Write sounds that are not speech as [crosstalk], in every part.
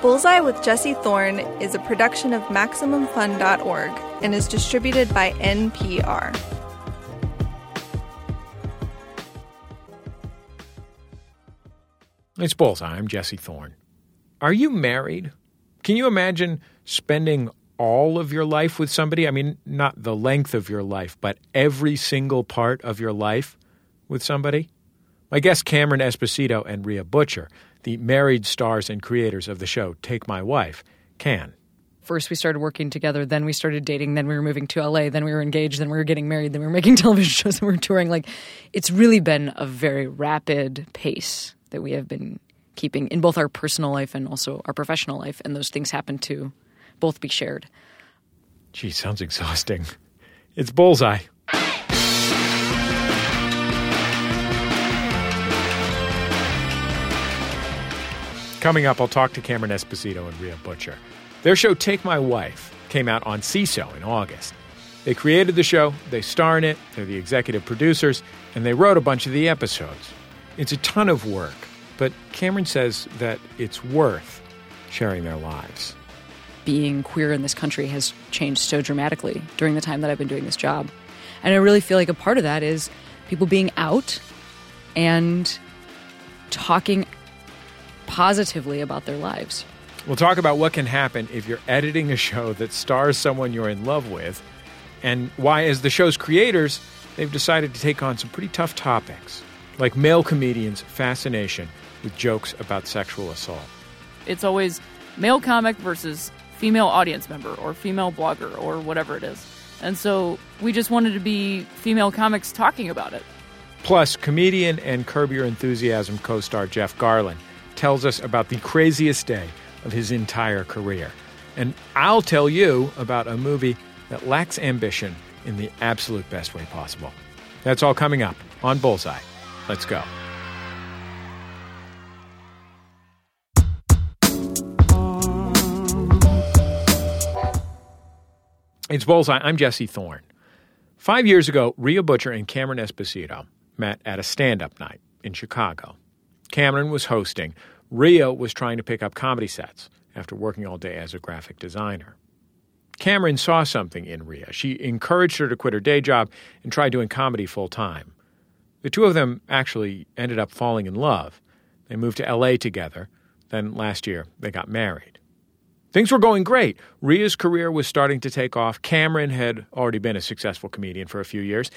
Bullseye with Jesse Thorne is a production of MaximumFun.org and is distributed by NPR. It's Bullseye. I'm Jesse Thorne. Are you married? Can you imagine spending all of your life with somebody? I mean, not the length of your life, but every single part of your life with somebody? My guests Cameron Esposito and Rhea Butcher, the married stars and creators of the show Take My Wife, can. First, we started working together, then we started dating, then we were moving to LA, then we were engaged, then we were getting married, then we were making [laughs] television shows, and we were touring. Like, it's really been a very rapid pace that we have been keeping in both our personal life and also our professional life, and those things happen to both be shared. Gee, sounds exhausting. It's Bullseye. Coming up, I'll talk to Cameron Esposito and Rhea Butcher. Their show, Take My Wife, came out on Seeso in August. They created the show, they star in it, they're the executive producers, and they wrote a bunch of the episodes. It's a ton of work, but Cameron says that it's worth sharing their lives. Being queer in this country has changed so dramatically during the time that I've been doing this job. And I really feel like a part of that is people being out and talking positively about their lives. We'll talk about what can happen if you're editing a show that stars someone you're in love with, and why, as the show's creators, they've decided to take on some pretty tough topics, like male comedians' fascination with jokes about sexual assault. It's always male comic versus female audience member or female blogger or whatever it is. And so we just wanted to be female comics talking about it. Plus, comedian and Curb Your Enthusiasm co star Jeff Garlin tells us about the craziest day of his entire career. And I'll tell you about a movie that lacks ambition in the absolute best way possible. That's all coming up on Bullseye. Let's go. It's Bullseye. I'm Jesse Thorne. Five years ago, Rhea Butcher and Cameron Esposito met at a stand up night in Chicago. Cameron was hosting. Rhea was trying to pick up comedy sets after working all day as a graphic designer. Cameron saw something in Rhea. She encouraged her to quit her day job and try doing comedy full time. The two of them actually ended up falling in love. They moved to LA together. Then last year, they got married. Things were going great. Rhea's career was starting to take off. Cameron had already been a successful comedian for a few years.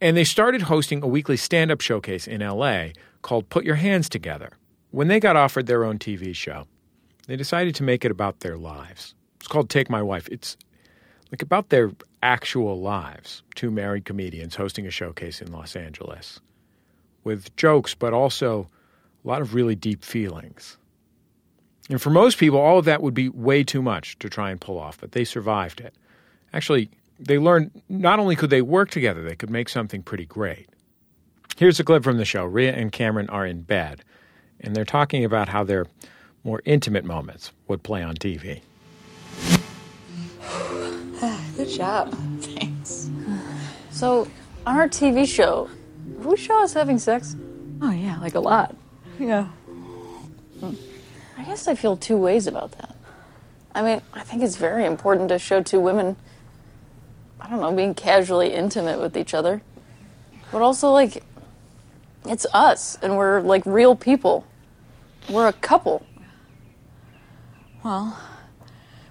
And they started hosting a weekly stand up showcase in LA called Put Your Hands Together. When they got offered their own TV show, they decided to make it about their lives. It's called Take My Wife. It's like about their actual lives. Two married comedians hosting a showcase in Los Angeles with jokes, but also a lot of really deep feelings. And for most people, all of that would be way too much to try and pull off, but they survived it. Actually, they learned not only could they work together, they could make something pretty great. Here's a clip from the show. Rhea and Cameron are in bed, and they're talking about how their more intimate moments would play on TV. [sighs] Good job. [laughs] Thanks. So, on our TV show, do we show us having sex? Oh, yeah, like a lot. Yeah. I guess I feel two ways about that. I mean, I think it's very important to show two women, I don't know, being casually intimate with each other. But also, like, it's us, and we're like real people. We're a couple. Well,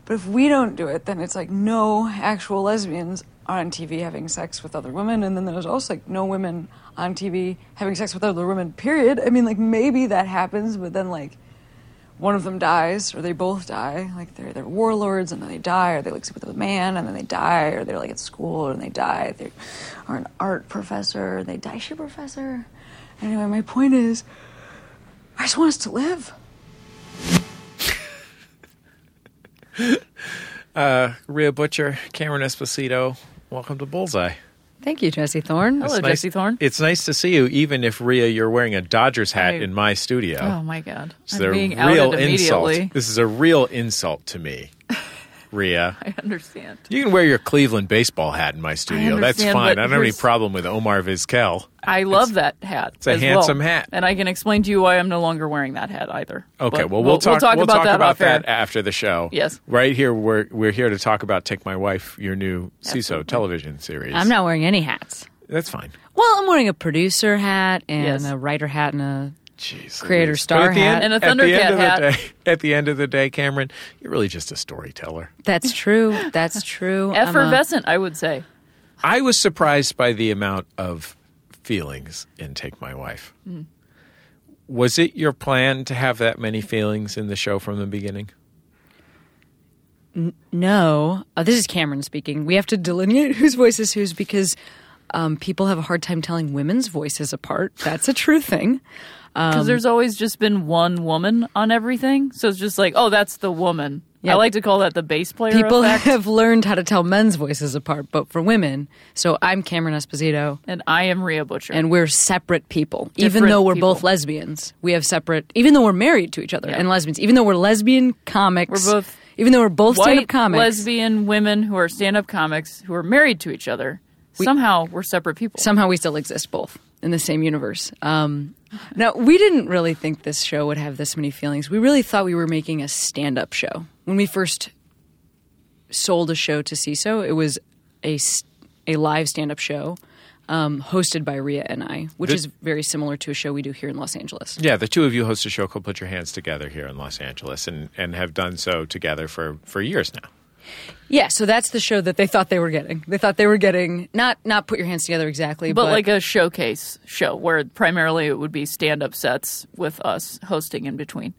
but if we don't do it, then it's like no actual lesbians on TV having sex with other women, and then there's also like no women on TV having sex with other women, period. I mean, like maybe that happens, but then like one of them dies or they both die. Like they're they're warlords and then they die, or they like sleep with a man and then they die, or they're like at school and they die. They are an art professor and they die. She professor. Anyway, my point is, I just want us to live. [laughs] Uh, Rhea Butcher, Cameron Esposito, welcome to Bullseye. Thank you, Jesse Thorne. Hello, nice- Jesse Thorne. It's nice to see you, even if Rhea, you're wearing a Dodgers hat I- in my studio. Oh my God! It's I'm a real insult. This is a real insult to me. Rhea. [laughs] I understand. You can wear your Cleveland baseball hat in my studio. That's fine. I don't have any problem with Omar Vizquel. I love that hat. it's a as handsome well. hat. and I can explain to you why I'm no longer wearing that hat either. Okay, But well, we'll, talk. We'll talk about that about that after the show. Yes. right here. We're we're here to talk about "Take My Wife," your new Seeso television series. I'm not wearing any hats. That's fine. Well, I'm wearing a producer hat and Yes. a writer hat and a Jeez, Creator Louise. star at the hat. end, And a at the end Thundercat of the hat. day- [laughs] at the end of the day, Cameron, you're really just a storyteller. That's true. That's true. Effervescent, I would say. I was surprised by the amount of feelings in "Take My Wife." Hmm. Was it your plan to have that many feelings in the show from the beginning? No, uh, this is Cameron speaking. We have to delineate [laughs] whose voice is whose because um, people have a hard time telling women's voices apart. That's a true thing. Because Um, there's always just been one woman on everything. So it's just like, oh, that's the woman. Yeah. I like to call that the bass player People effect. [laughs] have learned how to tell men's voices apart, but for women, so I'm Cameron Esposito, and I am Rhea Butcher. and we're separate people. even though we're people. both lesbians, we have separate. Even though we're married to each other Yeah. and lesbians, even though we're lesbian comics, We're both Even though we're both stand-up White comics, lesbian women who are stand-up comics who are married to each other. Somehow we're separate people. somehow we still exist both in the same universe. Um, now, we didn't really think this show would have this many feelings. We really thought we were making a stand up show. When we first sold a show to Seeso, it was a, a live stand up show um, hosted by Rhea and I, which This- is very similar to a show we do here in Los Angeles. Yeah, the two of you host a show called Put Your Hands Together here in Los Angeles and, and have done so together for, for years now. Yeah, so that's the show that they thought they were getting. They thought they were getting not not put your hands together exactly, but but, like a showcase show where primarily it would be stand-up sets with us hosting in between.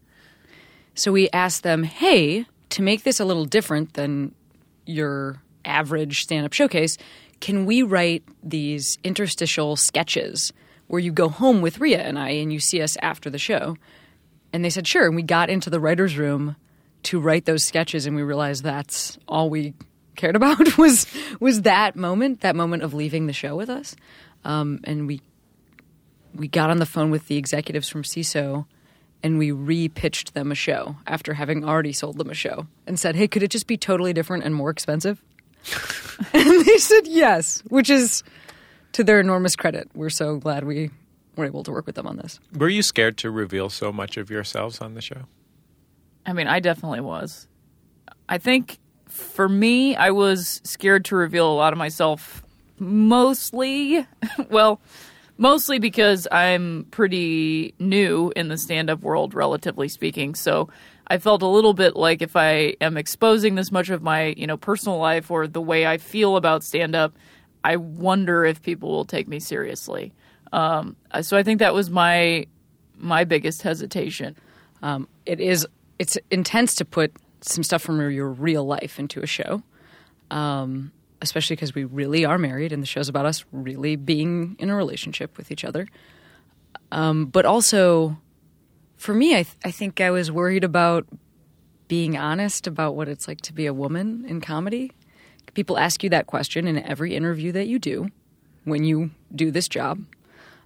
So we asked them, hey, to make this a little different than your average stand up showcase, can we write these interstitial sketches where you go home with Rhea and I and you see us after the show? And they said, sure. And we got into the writer's room to write those sketches and we realized that's all we cared [laughs] about was was that moment, that moment of leaving the show with us. Um, and we we got on the phone with the executives from Seeso and we re-pitched them a show after having already sold them a show and said, "Hey, could it just be totally different and more expensive?" [laughs] and they said yes, which is to their enormous credit. We're so glad we were able to work with them on this. Were you scared to reveal so much of yourselves on the show? I mean, I definitely was. I think for me, I was scared to reveal a lot of myself, mostly, [laughs] well, mostly because I'm pretty new in the stand up world, relatively speaking. So I felt a little bit like if I am exposing this much of my, you know, personal life or the way I feel about stand up, I wonder if people will take me seriously. Um, so I think that was my my biggest hesitation. Um, it is it's intense to put some stuff from your real life into a show, um, especially because we really are married, and the show's about us really being in a relationship with each other. Um, but also, for me, I, th- I think I was worried about being honest about what it's like to be a woman in comedy. People ask you that question in every interview that you do when you do this job.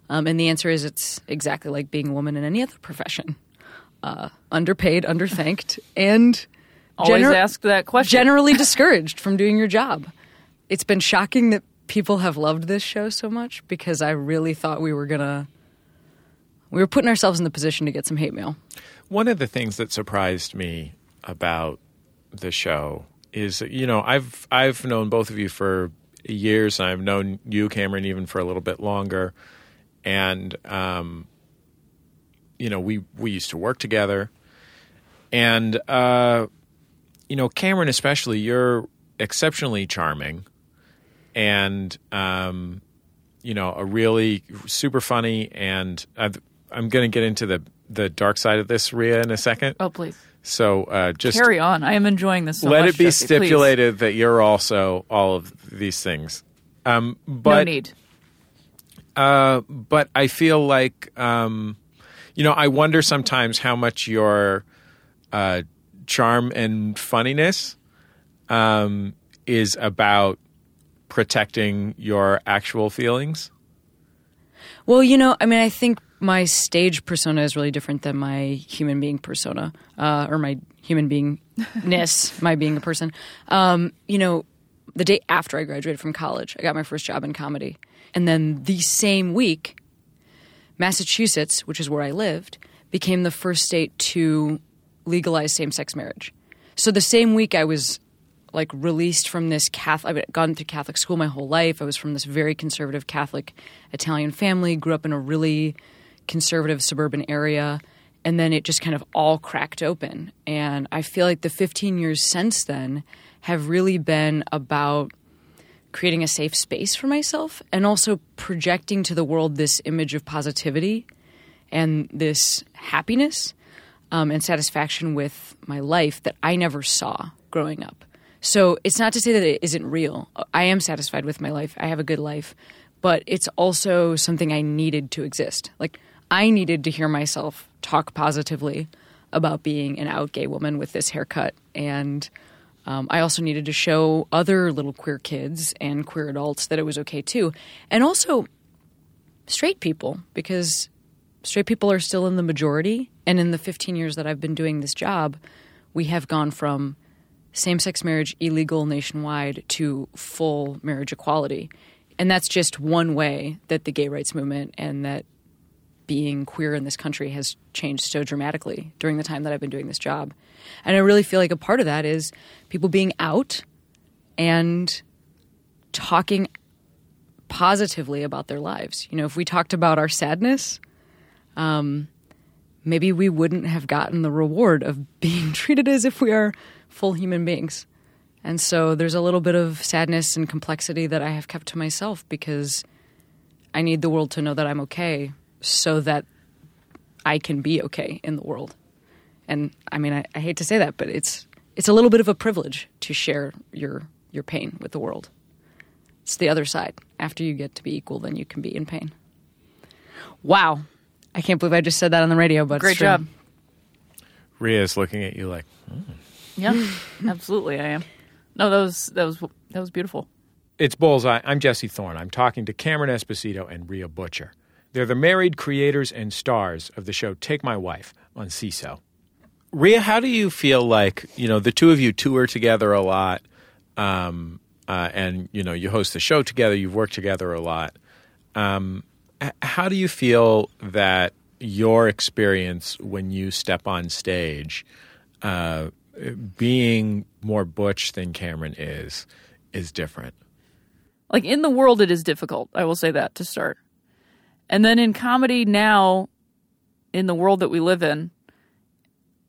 Um, and the answer is it's exactly like being a woman in any other profession uh, underpaid, underthanked, and Always gener- ask that question. generally [laughs] discouraged from doing your job. It's been shocking that people have loved this show so much because I really thought we were gonna we were putting ourselves in the position to get some hate mail. One of the things that surprised me about the show is, you know, I've I've known both of you for years. and I've known you, Cameron, even for a little bit longer, and um, you know, we we used to work together, and uh, you know, Cameron especially, you're exceptionally charming, and um, you know, a really super funny, and i I'm going to get into the the dark side of this, Rhea, in a second. Oh, please So uh, just carry on. I am enjoying this. So let much, it be Jesse, please. stipulated that you're also all of these things. Um, but no need. uh, but I feel like um, you know I wonder sometimes how much your uh, charm and funniness um, is about protecting your actual feelings. Well, you know, I mean, I think my stage persona is really different than my human being persona, uh, or my human beingness, [laughs] my being a person. Um, you know, the day after I graduated from college, I got my first job in comedy. And then the same week, Massachusetts, which is where I lived, became the first state to legalize same sex marriage. So the same week I was like released from this Catholic. I've gone through Catholic school my whole life. I was from this very conservative Catholic Italian family. Grew up in a really conservative suburban area, and then it just kind of all cracked open. And I feel like the 15 years since then have really been about creating a safe space for myself and also projecting to the world this image of positivity and this happiness um, and satisfaction with my life that I never saw growing up. So it's not to say that it isn't real. I am satisfied with my life. I have a good life, but it's also something I needed to exist. Like I needed to hear myself talk positively about being an out gay woman with this haircut and um, I also needed to show other little queer kids and queer adults that it was okay too. And also straight people, because straight people are still in the majority. And in the 15 years that I've been doing this job, we have gone from same sex marriage illegal nationwide to full marriage equality. And that's just one way that the gay rights movement and that being queer in this country has changed so dramatically during the time that I've been doing this job. And I really feel like a part of that is people being out and talking positively about their lives. You know, if we talked about our sadness, um, maybe we wouldn't have gotten the reward of [laughs] being treated as if we are full human beings. And so there's a little bit of sadness and complexity that I have kept to myself because I need the world to know that I'm okay so that I can be okay in the world. And I mean, I, I hate to say that, but it's it's a little bit of a privilege to share your your pain with the world. It's the other side. After you get to be equal, then you can be in pain. Wow, I can't believe I just said that on the radio. But Great it's true. job. Rhea's looking at you like, hmm. Yeah, absolutely, I am. No, that was that was that was beautiful. It's Bullseye. I'm Jesse Thorne. I'm talking to Cameron Esposito and Rhea Butcher. They're the married creators and stars of the show Take My Wife on Seeso. Rhea, how do you feel like, you know, the two of you tour together a lot um, uh, and, you know, you host the show together, you've worked together a lot. Um, how do you feel that your experience when you step on stage, uh, being more butch than Cameron is, is different? Like in the world, it is difficult. I will say that to start. And then in comedy now, in the world that we live in,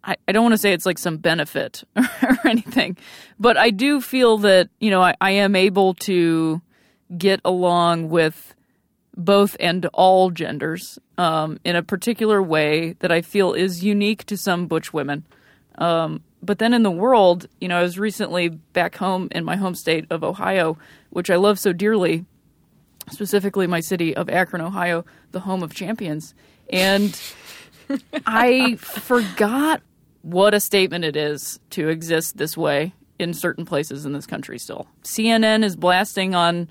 I, I don't want to say it's like some benefit [laughs] or anything, but I do feel that, you know, I, I am able to get along with both and all genders um, in a particular way that I feel is unique to some butch women. Um, but then in the world, you know, I was recently back home in my home state of Ohio, which I love so dearly, specifically my city of Akron, Ohio, the home of champions. And I forgot what a statement it is to exist this way in certain places in this country still. CNN is blasting on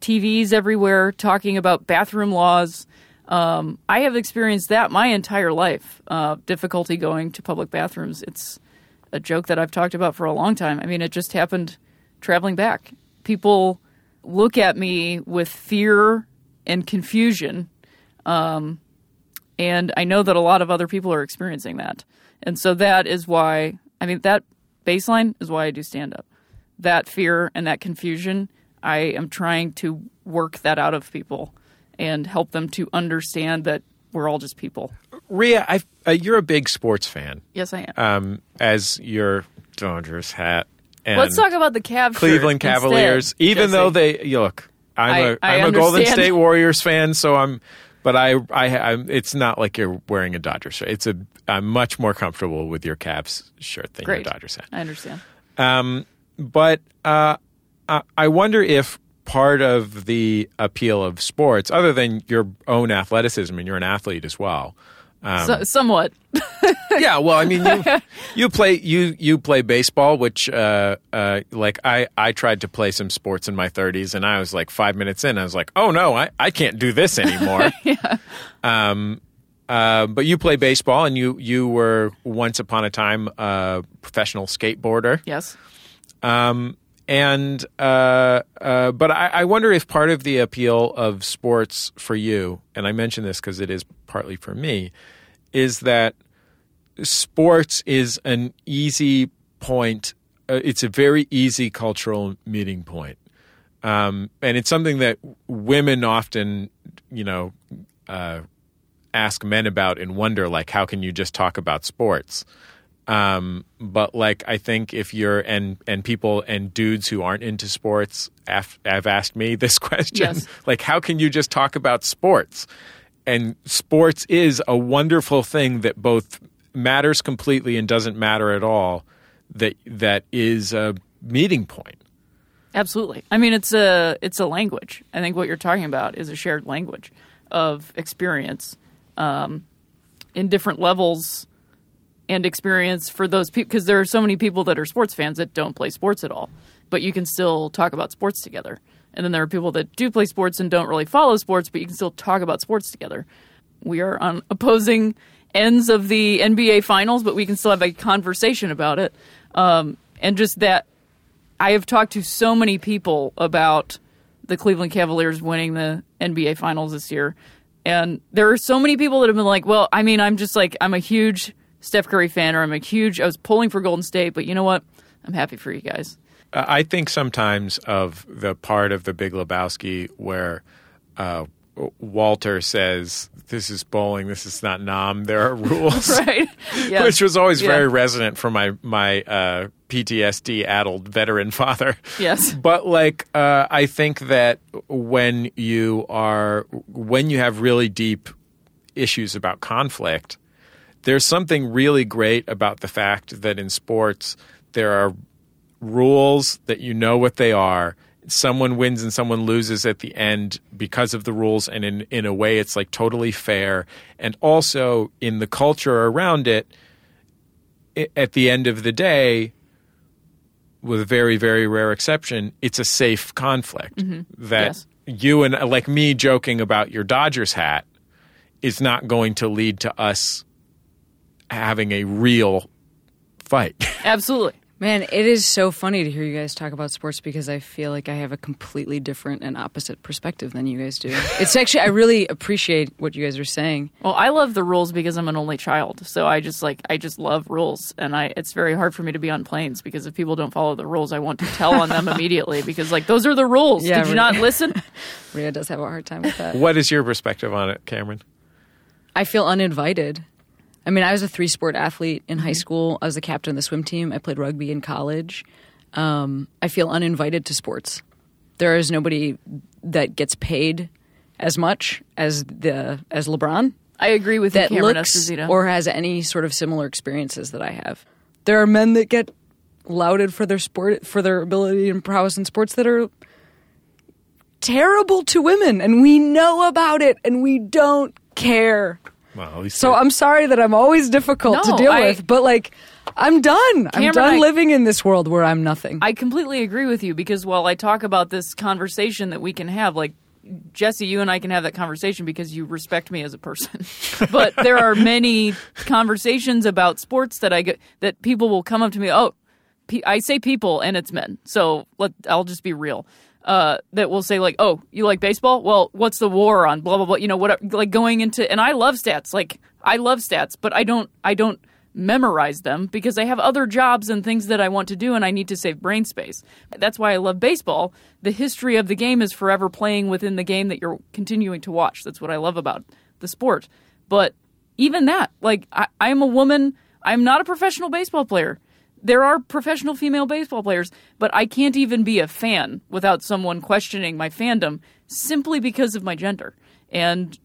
TVs everywhere talking about bathroom laws. Um, I have experienced that my entire life. Uh, difficulty going to public bathrooms. It's a joke that I've talked about for a long time. I mean, it just happened traveling back. People look at me with fear and confusion. Um, and I know that a lot of other people are experiencing that. And so that is why, I mean, that baseline is why I do stand up. That fear and that confusion, I am trying to work that out of people and help them to understand that we're all just people. Rhea, I, uh, you're a big sports fan, Yes, I am. um, as your Dodgers hat. Let's talk about the Cavs. Cleveland Cavaliers. instead, even Jesse. though they you look, I'm I- a I am a Golden. State Warriors fan, so I'm. But I, I, I'm, it's not like you're wearing a Dodgers shirt. It's a. I'm much more comfortable with your Cavs shirt than Great. your Dodgers hat. I understand. Um, but uh, I I wonder if part of the appeal of sports, other than your own athleticism, and you're an athlete as well, so, somewhat. [laughs] yeah, well, I mean, you, you play you you play baseball, which uh, uh, like I I tried to play some sports in my 30s, and I was like five minutes in, I was like, oh no, I, I can't do this anymore. [laughs] yeah. Um, uh, but you play baseball, and you you were once upon a time a professional skateboarder. Yes. Um, and uh, uh, but I, I wonder if part of the appeal of sports for you, and I mention this because it is partly for me, is that sports is an easy point. Uh, it's a very easy cultural meeting point, um, and it's something that women often, you know, uh, ask men about and wonder, like, how can you just talk about sports? Um, but like I think if you're and and people and dudes who aren't into sports have, have asked me [laughs] this question, Yes. like how can you just talk about sports? And sports is a wonderful thing that both matters completely and doesn't matter at all. That that is a meeting point. Absolutely. I mean, it's a it's a language. I think what you're talking about is a shared language of experience um, in different levels and experience for those people because there are so many people that are sports fans that don't play sports at all, but you can still talk about sports together. And then there are people that do play sports and don't really follow sports, but you can still talk about sports together. We are on opposing ends of the NBA finals, but we can still have a conversation about it. Um, and just that I have talked to so many people about the Cleveland Cavaliers winning the NBA Finals this year. And there are so many people that have been like, well, I mean, I'm just like, I'm a huge Steph Curry fan, or I'm a huge, I was pulling for Golden State, but you know what? I'm happy for you guys. I think sometimes of the part of the Big Lebowski where uh, Walter says, "This is bowling. This is not 'Nam. There are rules." [laughs] Right? [laughs] Yeah. Which was always Yeah. very resonant for my my uh, PTSD addled veteran [laughs] father. Yes. But like, uh, I think that when you are when you have really deep issues about conflict, there's something really great about the fact that in sports there are rules that you know what they are. Someone wins and someone loses at the end because of the rules, and in, in a way, it's like totally fair. And also, in the culture around it, at the end of the day, with a very, very rare exception, it's a safe conflict mm-hmm. that Yes. you and like me joking about your Dodgers hat is not going to lead to us having a real fight. [laughs] Absolutely. Man, it is so funny to hear you guys talk about sports because I feel like I have a completely different and opposite perspective than you guys do. It's actually I really appreciate what you guys are saying. Well, I love the rules because I'm an only child. So I just like I just love rules and I it's very hard for me to be on planes because if people don't follow the rules, I want to tell on them [laughs] immediately because like those are the rules. Yeah, Did you right. not listen? [laughs] Rhea does have a hard time with that. what is your perspective on it, Cameron? I feel uninvited. I mean, I was a three sport athlete in high school. I was the captain of the swim team. I played rugby in college. Um, I feel uninvited to sports. There is nobody that gets paid as much as the as LeBron I agree with that you, looks Esposito. or has any sort of similar experiences that I have. There are men that get lauded for their sport for their ability and prowess in sports that are terrible to women and we know about it and we don't care. Well, So I'm sorry that I'm always difficult No, to deal I- with, but like I'm done. I'm done I- living in this world where I'm nothing. I completely agree with you because while I talk about this conversation that we can have, like Jesse, you and I can have that conversation because you respect me as a person. [laughs] but there are many conversations about sports that I get that people will come up to me. Oh, I say people, and it's men. So let I'll just be real. Uh, that will say like, "Oh, you like baseball? Well, what's the war on? Blah blah blah." You know what? Like going into and I love stats. Like I love stats, but I don't. I don't memorize them because I have other jobs and things that I want to do and I need to save brain space. That's why I love baseball. The history of the game is forever playing within the game that you're continuing to watch. That's what I love about the sport. But even that, like, I, I'm a woman, I'm not a professional baseball player. There are professional female baseball players, but I can't even be a fan without someone questioning my fandom simply because of my gender. And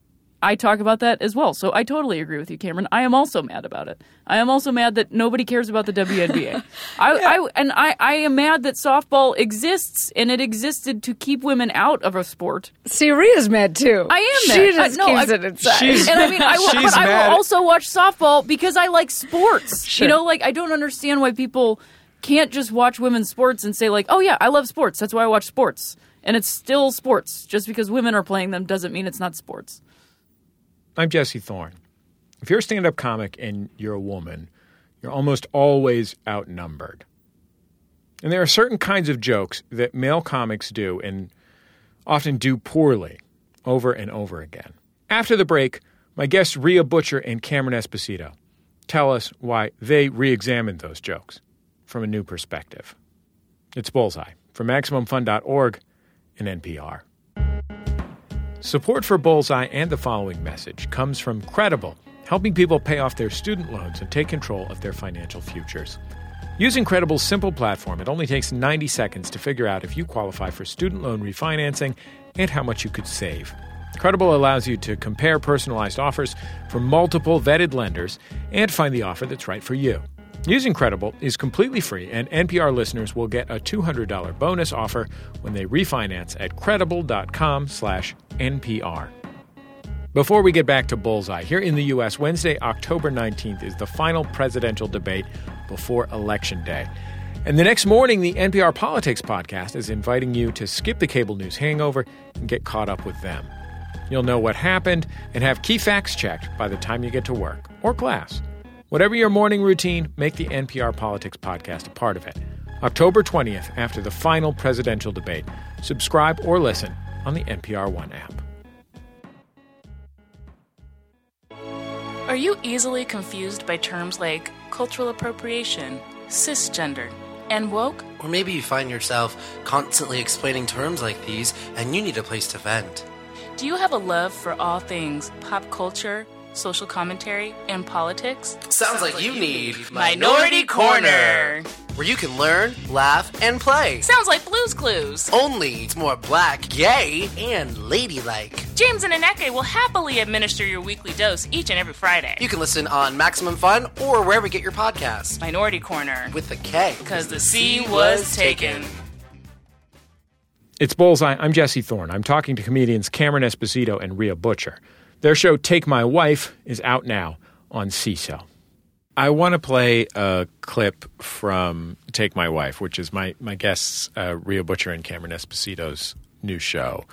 I talk about that as well. So I totally agree with you, Cameron. I am also mad about it. I am also mad that nobody cares about the WNBA. [laughs] I, I and I, I am mad that softball exists and it existed to keep women out of a sport. See, mad too. I am She mad. just I, no, keeps I- it inside. She's- and I mean, I will, [laughs] She's but I will also watch softball because I like sports. Sure. You know, like I don't understand why people can't just watch women's sports and say like, "Oh yeah, I love sports. That's why I watch sports." And it's still sports. Just because women are playing them doesn't mean it's not sports. I'm Jesse Thorne. If you're a stand up comic and you're a woman, you're almost always outnumbered. And there are certain kinds of jokes that male comics do and often do poorly over and over again. After the break, my guests Rhea Butcher and Cameron Esposito tell us why they re examined those jokes from a new perspective. It's Bullseye from MaximumFun.org and NPR. Support for Bullseye and the following message comes from Credible, helping people pay off their student loans and take control of their financial futures. Using Credible's simple platform, it only takes 90 seconds to figure out if you qualify for student loan refinancing and how much you could save. Credible allows you to compare personalized offers from multiple vetted lenders and find the offer that's right for you. Using Credible is completely free, and NPR listeners will get a $200 bonus offer when they refinance at credible.com slash NPR. Before we get back to Bullseye, here in the U.S., Wednesday, October 19th is the final presidential debate before Election Day. And the next morning, the NPR Politics podcast is inviting you to skip the cable news hangover and get caught up with them. You'll know what happened and have key facts checked by the time you get to work or class. Whatever your morning routine, make the NPR Politics podcast a part of it. October 20th, after the final presidential debate. Subscribe or listen on the NPR One app. Are you easily confused by terms like cultural appropriation, cisgender, and woke? Or maybe you find yourself constantly explaining terms like these and you need a place to vent. Do you have a love for all things pop culture, social commentary, and politics? Sounds like you need Minority Korner. where you can learn, laugh, and play. Sounds like Blue's Clues. Only it's more black, gay, and ladylike. James and Aneke will happily administer your weekly dose each and every Friday. You can listen on Maximum Fun or wherever you get your podcasts. Minority Korner. With the K. Because the C was taken. It's Bullseye. I'm Jesse Thorne. I'm talking to comedians Cameron Esposito and Rhea Butcher. Their show Take My Wife is out now on Seeso. I want to play a clip from Take My Wife, which is my, my guests, uh, Rhea Butcher and Cameron Esposito's new show.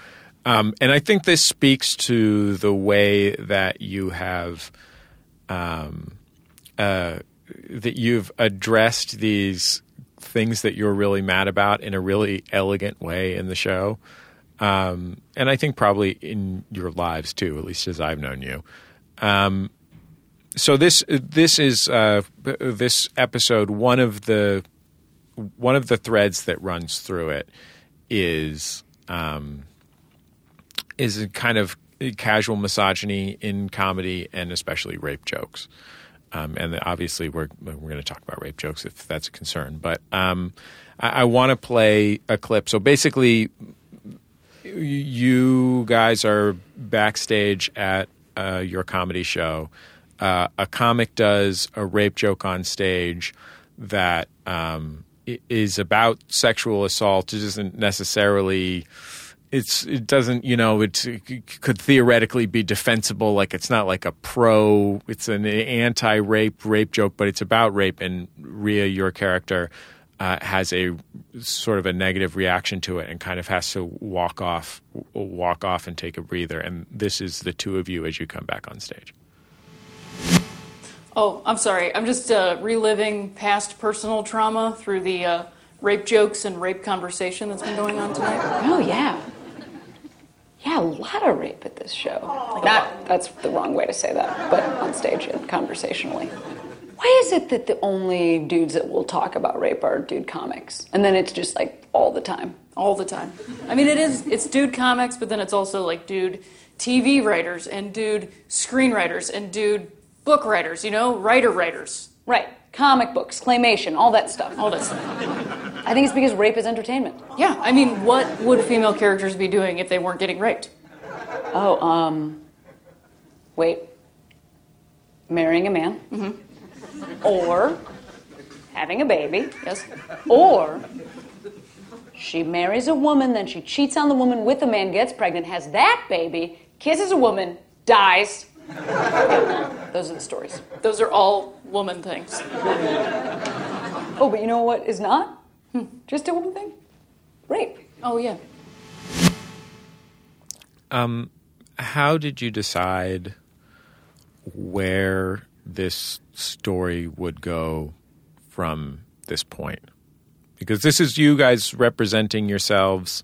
Um, and I think this speaks to the way that you have um, uh, that you've addressed these things that you're really mad about in a really elegant way in the show. Um, and I think probably in your lives too, at least as I've known you. Um, so this this is uh, this episode. One of the one of the threads that runs through it is um, is a kind of casual misogyny in comedy and especially rape jokes. Um, and obviously, we're we're going to talk about rape jokes if that's a concern. But um, I, I want to play a clip. So basically, you guys are backstage at uh, your comedy show. Uh, a comic does a rape joke on stage that um, is about sexual assault. It isn't necessarily. It's it doesn't you know it could theoretically be defensible. Like it's not like a pro. It's an anti-rape rape joke, but it's about rape. And Rhea, your character, uh, has a sort of a negative reaction to it and kind of has to walk off, walk off and take a breather. And this is the two of you as you come back on stage. Oh, I'm sorry. I'm just uh, reliving past personal trauma through the uh, rape jokes and rape conversation that's been going on tonight. Oh yeah. Yeah, a lot of rape at this show. Not that's the wrong way to say that, but on stage and conversationally. Why is it that the only dudes that will talk about rape are dude comics? And then it's just like all the time. All the time. I mean, it is, it's dude comics, but then it's also like dude TV writers and dude screenwriters and dude book writers, you know, writer writers. Right. Comic books, claymation, all that stuff. All that stuff. I think it's because rape is entertainment. Yeah, I mean, what would female characters be doing if they weren't getting raped? Oh, um Wait. Marrying a man. Mm-hmm. Or having a baby. Yes. Or she marries a woman, then she cheats on the woman with a man, gets pregnant, has that baby, kisses a woman, dies. Those are the stories. Those are all woman things. Oh, but you know what is not? Just a woman thing? Rape. Oh, yeah. Um, how did you decide where this story would go from this point? Because this is you guys representing yourselves,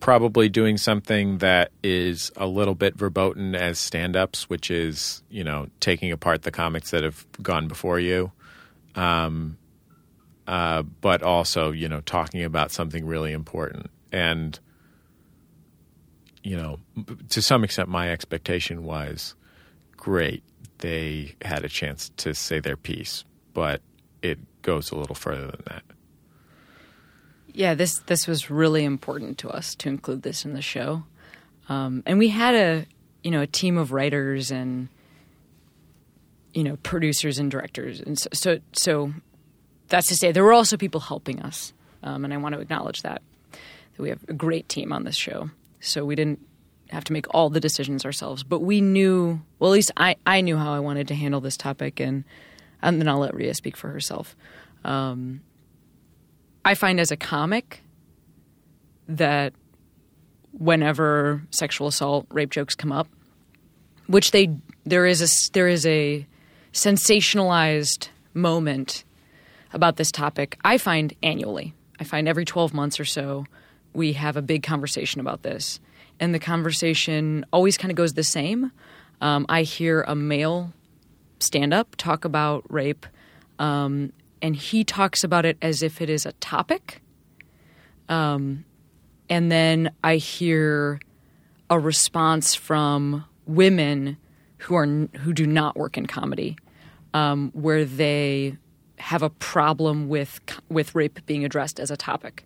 probably doing something that is a little bit verboten as stand ups, which is, you know, taking apart the comics that have gone before you. Um, uh, but also, you know, talking about something really important. And you know, to some extent, my expectation was great. They had a chance to say their piece, but it goes a little further than that. Yeah, this this was really important to us to include this in the show, um, and we had a you know a team of writers and you know producers and directors, and so so, so that's to say there were also people helping us, um, and I want to acknowledge that that we have a great team on this show. So we didn't have to make all the decisions ourselves, but we knew well at least I I knew how I wanted to handle this topic, and and then I'll let Rhea speak for herself. Um, I find as a comic that whenever sexual assault, rape jokes come up, which they there is a there is a sensationalized moment about this topic. I find annually. I find every 12 months or so we have a big conversation about this, and the conversation always kind of goes the same. Um, I hear a male stand up talk about rape, um, and he talks about it as if it is a topic. Um, and then I hear a response from women who are who do not work in comedy, um, where they have a problem with with rape being addressed as a topic.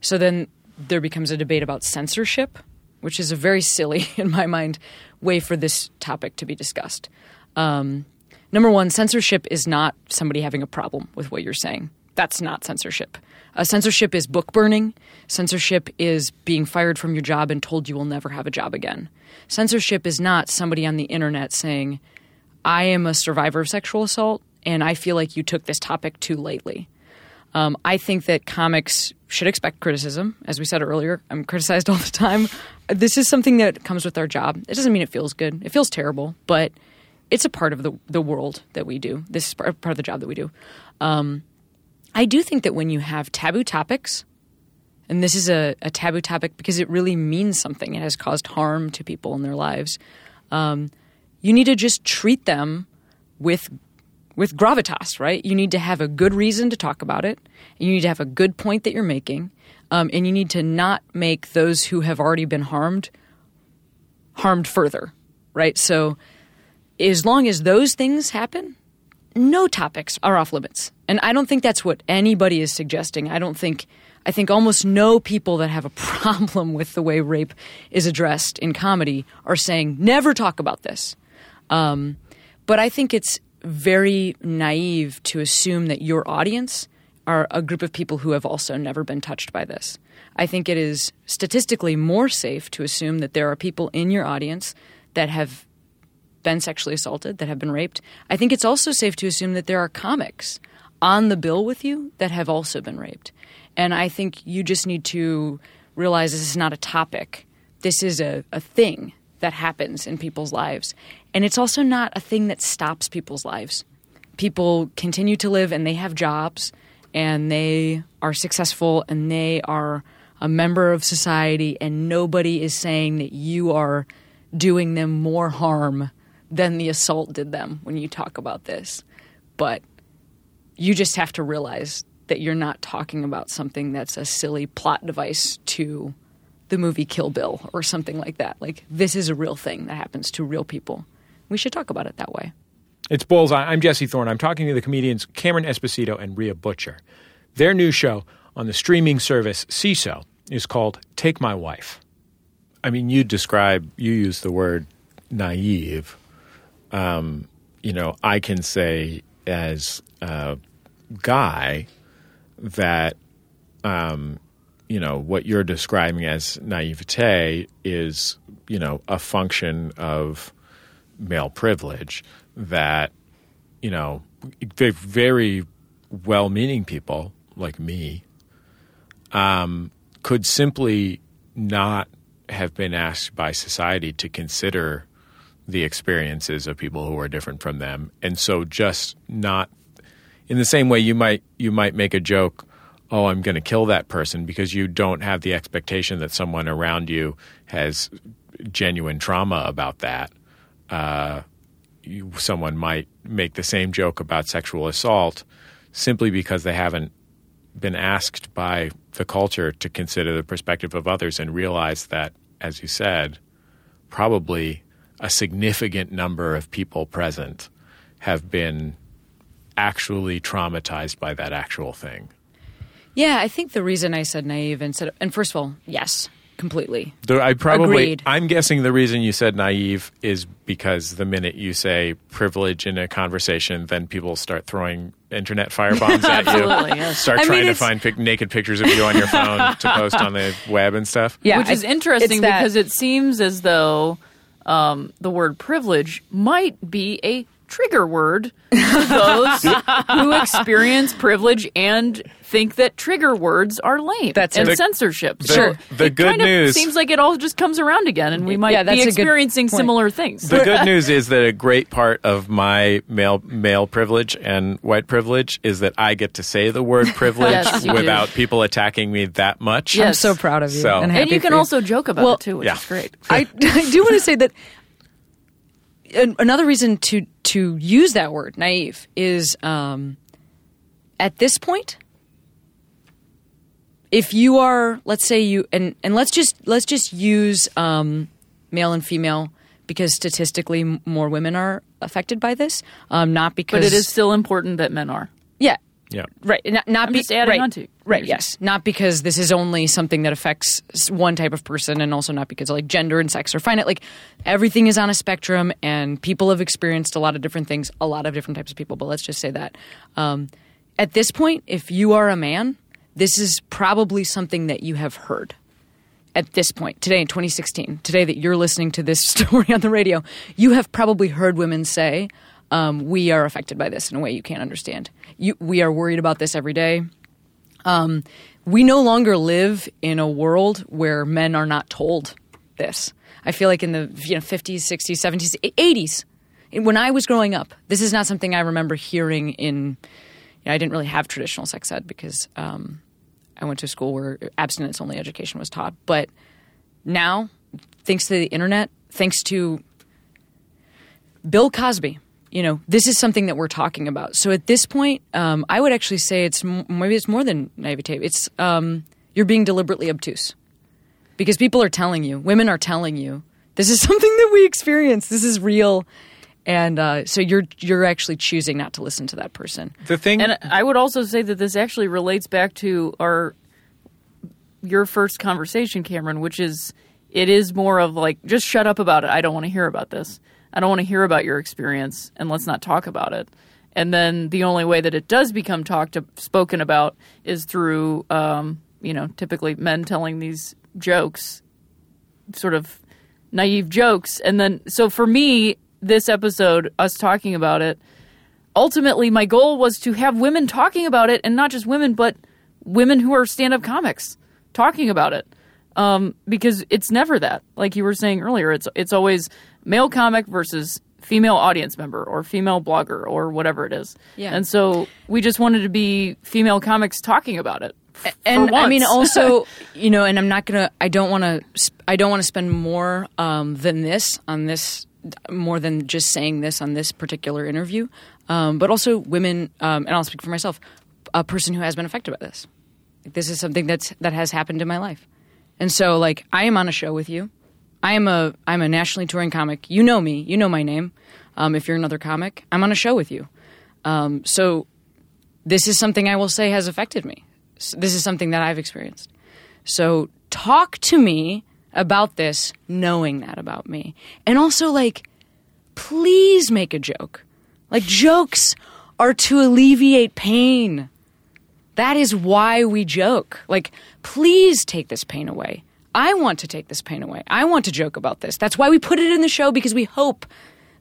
So then there becomes a debate about censorship, which is a very silly, [laughs] in my mind, way for this topic to be discussed. Um, number one, censorship is not somebody having a problem with what you're saying. That's not censorship. Uh, censorship is book burning. Censorship is being fired from your job and told you will never have a job again. Censorship is not somebody on the internet saying, I am a survivor of sexual assault and I feel like you took this topic too lightly. Um, I think that comics should expect criticism. As we said earlier, I'm criticized [laughs] all the time. This is something that comes with our job. It doesn't mean it feels good. It feels terrible, but it's a part of the the world that we do. This is part of the job that we do. Um, I do think that when you have taboo topics, and this is a, a, taboo topic because it really means something, it has caused harm to people in their lives. Um, you need to just treat them with with gravitas, right? You need to have a good reason to talk about it. You need to have a good point that you're making, um, and you need to not make those who have already been harmed harmed further, right? So, as long as those things happen, no topics are off limits, and I don't think that's what anybody is suggesting. I don't think. I think almost no people that have a [laughs] problem with the way rape is addressed in comedy are saying never talk about this. Um, but I think it's very naive to assume that your audience are a group of people who have also never been touched by this. I think it is statistically more safe to assume that there are people in your audience that have been sexually assaulted, that have been raped. I think it's also safe to assume that there are comics on the bill with you that have also been raped. And I think you just need to realize this is not a topic. This is a, a thing that happens in people's lives. And it's also not a thing that stops people's lives. People continue to live and they have jobs and they are successful and they are a member of society, and nobody is saying that you are doing them more harm than the assault did them when you talk about this. But you just have to realize that you're not talking about something that's a silly plot device to the movie Kill Bill or something like that. Like, this is a real thing that happens to real people. We should talk about it that way. It's Bullseye. I'm Jesse Thorne. I'm talking to the comedians Cameron Esposito and Rhea Butcher. Their new show on the streaming service Seeso is called Take My Wife. I mean, you describe, you use the word naive. um, you know, I can say as a guy that, um, you know, what you're describing as naivete is, you know, a function of male privilege that, you know, very well meaning people like me um, could simply not have been asked by society to consider the experiences of people who are different from them. And so just not in the same way you might you might make a joke oh i'm going to kill that person because you don't have the expectation that someone around you has genuine trauma about that uh, you, someone might make the same joke about sexual assault simply because they haven't been asked by the culture to consider the perspective of others and realize that, as you said, probably a significant number of people present have been actually traumatized by that actual thing. Yeah, I think the reason I said naive instead of, and first of all, yes, completely. The- I probably, Agreed. I'm guessing the reason you said naive is because the minute you say privilege in a conversation, then people start throwing internet firebombs [laughs] at you. Yes. Start I mean, trying to find pic- naked pictures of you on your [laughs] phone to post on the web and stuff. Yeah, Which is interesting it's that- because it seems as though um, the word privilege might be a trigger word to those [laughs] who experience privilege and think that trigger words are lame That's and. The- censorship. the- so the it good kind of news- seems like it all just comes around again, and we might Yeah, that's be experiencing similar things. The good news is that a great part of my male male privilege and white privilege is that I get to say the word [laughs] privilege Yes, you do. without people attacking me that much. Yes. I'm so proud of you. So- and, and you can for also joke about Well, it too, which yeah. is great. [laughs] I, I do want to say that an- another reason to to use that word naive is um, at this point if you are let's say you and and let's just let's just use um, male and female because statistically more women are affected by this um, not because But it is still important that men are. Yeah Yeah. Right. Not, not I'm be, just adding right, on to- Right. Yes. Not because this is only something that affects one type of person, and also not because like gender and sex are finite. Like everything is on a spectrum, and people have experienced a lot of different things. A lot of different types of people. But let's just say that um, at this point, if you are a man, this is probably something that you have heard. At this point, today in 2016, today that you're listening to this [laughs] story on the radio, you have probably heard women say, um, "We are affected by this in a way you can't understand. You, we are worried about this every day." Um, we no longer live in a world where men are not told this. I feel like in the you know 50s, 60s, 70s, 80s, when I was growing up, this is not something I remember hearing in. You know, I didn't really have traditional sex ed because um, I went to a school where abstinence only education was taught. But now, thanks to the internet, thanks to Bill Cosby, you know, this is something that we're talking about. So at this point, um, I would actually say it's m- maybe it's more than naivete. It's um, you're being deliberately obtuse because people are telling you, women are telling you, this is [laughs] something that we experience. This is real, and uh, so you're you're actually choosing not to listen to that person. The thing And I would also say that this actually relates back to our your first conversation, Cameron, which is it is more of like just shut up about it. I don't want to hear about this. I don't want to hear about your experience, and let's not talk about it. And then the only way that it does become talked spoken about is through, um, you know, typically men telling these jokes, sort of naive jokes. And then, so for me, this episode, us talking about it, ultimately my goal was to have women talking about it and not just women but women who are stand-up comics talking about it um, because it's never that like you were saying earlier it's it's always male comic versus female audience member or female blogger or whatever it is Yeah. and so we just wanted to be female comics talking about it f- and I mean, also, [laughs] you know, and I'm not gonna. I don't want to. I don't want to spend more um, than this on this, more than just saying this on this particular interview. Um, but also, women, um, and I'll speak for myself, a person who has been affected by this. This is something that's that has happened in my life, and so like I am on a show with you. I am a I'm a nationally touring comic. You know me. You know my name. Um, if you're another comic, I'm on a show with you. Um, so this is something I will say has affected me. This is something that I've experienced. So talk to me about this, knowing that about me, and also like please make a joke. Like jokes are to alleviate pain. That is why we joke. Like, please take this pain away. I want to take this pain away. I want to joke about this. That's why we put it in the show because we hope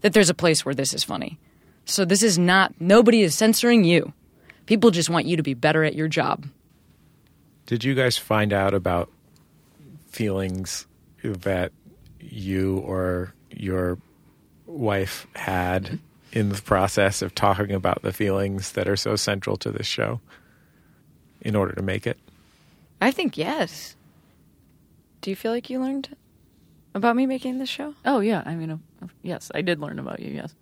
that there's a place where this is funny. So this is not, nobody is censoring you. People just want you to be better at your job. Did you guys find out about feelings that you or your wife had in the process of talking about the feelings that are so central to this show in order to make it? I think yes. Do you feel like you learned about me making this show? Oh yeah, I mean, uh, yes, I did learn about you. Yes,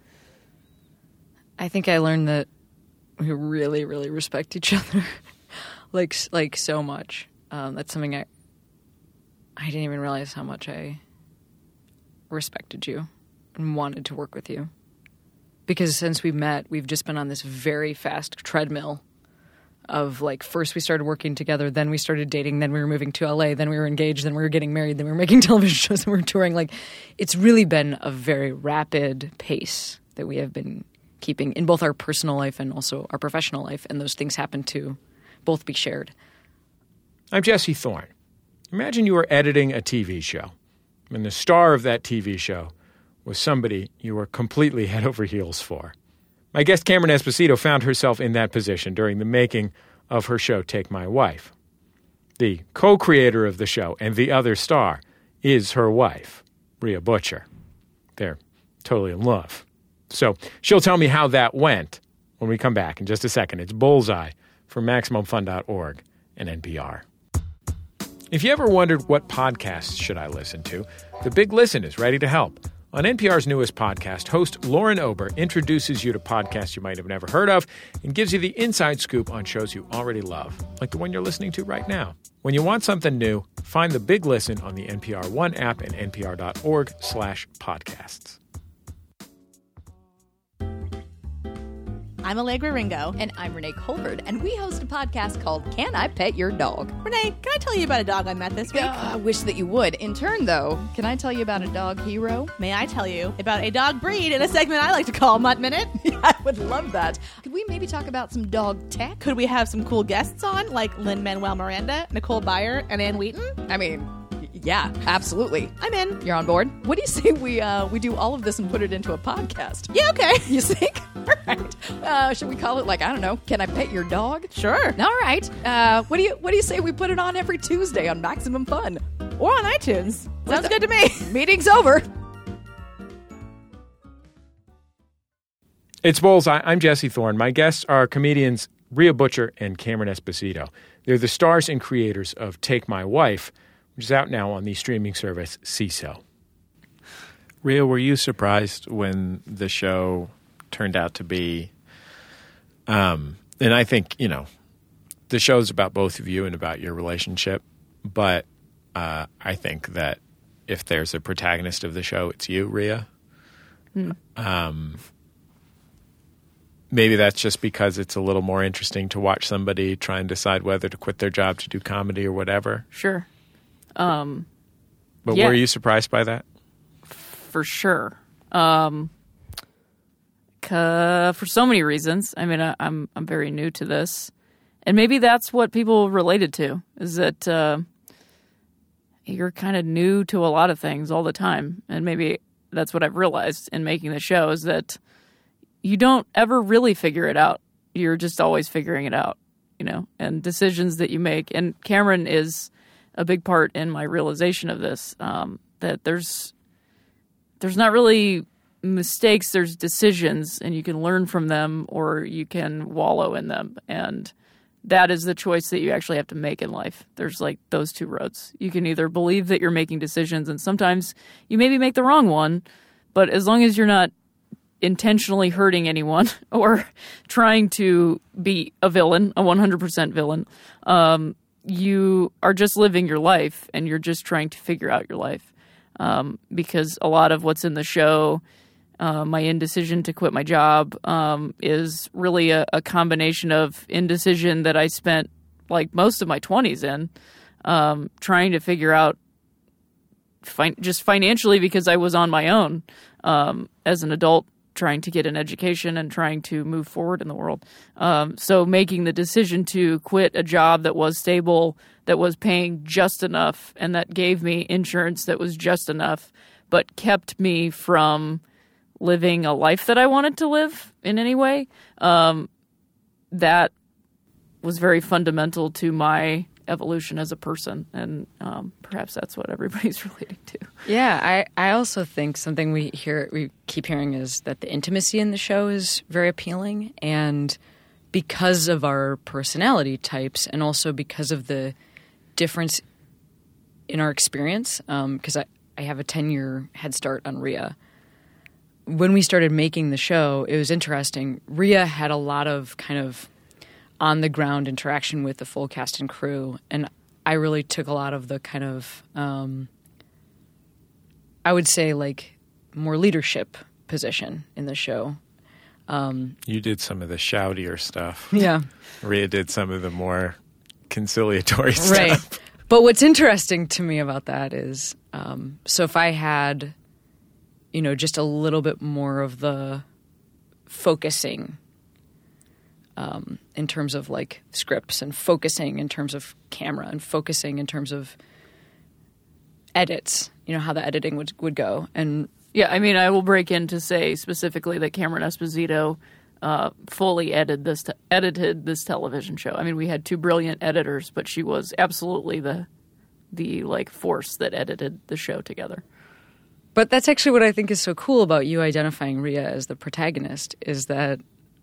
I think I learned that we really, really respect each [laughs] other, like like so much. Um, that's something I I didn't even realize how much I respected you and wanted to work with you. Because since we met, we've just been on this very fast treadmill of like first we started working together, then we started dating, then we were moving to LA, then we were engaged, then we were getting married, then we were making [laughs] television shows and we were touring. Like it's really been a very rapid pace that we have been keeping in both our personal life and also our professional life, and those things happen to both be shared. I'm Jesse Thorne. Imagine you were editing a TV show, and the star of that TV show was somebody you were completely [laughs] head over heels for. My guest Cameron Esposito found herself in that position during the making of her show Take My Wife. The co creator of the show and the other star is her wife, Rhea Butcher. They're totally in love. So she'll tell me how that went when we come back in just a second. It's Bullseye from MaximumFun.org and NPR. If you ever wondered what podcasts should I listen to, The Big Listen is ready to help. On NPR's newest podcast, host Lauren Ober introduces you to podcasts you might have never heard of and gives you the inside scoop on shows you already love, like the one you're listening to right now. When you want something new, find The Big Listen on the NPR One app and npr.org slash podcasts. I'm Allegra Ringo. And I'm Renee Colvert, and we host a podcast called Can I Pet Your Dog? Renee, can I tell you about a dog I met this week? Uh, I wish that you would. In turn, though, can I tell you about a dog hero? May I tell you about a dog breed in a segment I like to call Mutt Minute? [laughs] I would love that. Could we maybe talk about some dog tech? Could we have some cool guests on, like Lin Manuel Miranda, Nicole Byer, and Ann Wheaton? I mean, yeah, absolutely. I'm in. You're on board. What do you say we uh, we do all of this and put it into a podcast? Yeah, okay. [laughs] You think? all right. Uh, should we call it like I don't know? Can I pet your dog? Sure. All right. Uh, what do you What do you say we put it on every Tuesday on Maximum Fun or on iTunes? Sounds good to me. [laughs] Meeting's over. It's Bullseye. I'm Jesse Thorne. My guests are comedians Rhea Butcher and Cameron Esposito. They're the stars and creators of Take My Wife, which is out now on the streaming service Seeso. Rhea, were you surprised when the show turned out to be? Um, and I think you know, the show's about both of you and about your relationship, but uh, I think that if there's a protagonist of the show, it's you, Rhea. Hmm. Um, maybe that's just because it's a little more interesting to watch somebody try and decide whether to quit their job to do comedy or whatever. Sure. Um, But yeah. were you surprised by that? for sure. Um, for so many reasons. I mean, I, I'm I'm very new to this, and maybe that's what people related to is that uh, you're kind of new to a lot of things all the time, and maybe that's what I've realized in making the show is that you don't ever really figure it out. You're just always figuring it out, you know, and decisions that you make. And Cameron is a big part in my realization of this. Um, that there's there's not really mistakes there's decisions and you can learn from them or you can wallow in them and that is the choice that you actually have to make in life there's like those two roads you can either believe that you're making decisions and sometimes you maybe make the wrong one but as long as you're not intentionally hurting anyone [laughs] or trying to be a villain a 100% villain um, you are just living your life and you're just trying to figure out your life. Um, because a lot of what's in the show, uh, my indecision to quit my job, um, is really a, a combination of indecision that I spent like most of my 20s in, um, trying to figure out just financially because I was on my own um, as an adult trying to get an education and trying to move forward in the world. Um, so making the decision to quit a job that was stable, that was paying just enough, and that gave me insurance that was just enough, but kept me from living a life that I wanted to live in any way. Um, that was very fundamental to my evolution as a person, and um, perhaps that's what everybody's [laughs] relating to. Yeah, I, I also think something we hear we keep hearing is that the intimacy in the show is very appealing, and because of our personality types, and also because of the difference in our experience, because I, I have a ten year head start on Rhea. When we started making the show, it was interesting. Rhea had a lot of kind of on the ground interaction with the full cast and crew, and I really took a lot of the kind of um, I would say like more leadership position in the show. Um, You did some of the shoutier stuff. [laughs] Yeah. Rhea did some of the more conciliatory stuff. right. But what's interesting to me about that is, um, so if I had, you know, just a little bit more of the focusing um, in terms of like scripts and focusing in terms of camera and focusing in terms of edits, you know, how the editing would, would go. And Yeah, I mean, I will break in to say specifically that Cameron Esposito uh, fully edited this te- edited this television show. I mean, we had two brilliant editors, but she was absolutely the the like force that edited the show together. But that's actually what I think is so cool about you identifying Rhea as the protagonist is that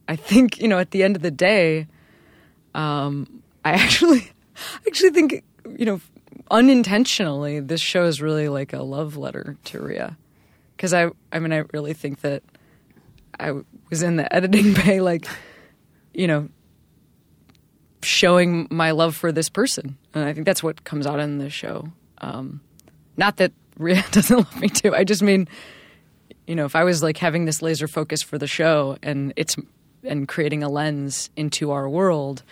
I think you know at the end of the day, um, I [laughs] actually actually think you know unintentionally this show is really like a love letter to Rhea because I I mean I really think that I was in the editing [laughs] bay like you know showing my love for this person and I think that's what comes out in the show. Um, not that [laughs] Rhea doesn't love me too. I just mean, you know, if I was like having this laser focus for the show and it's and creating a lens into our world,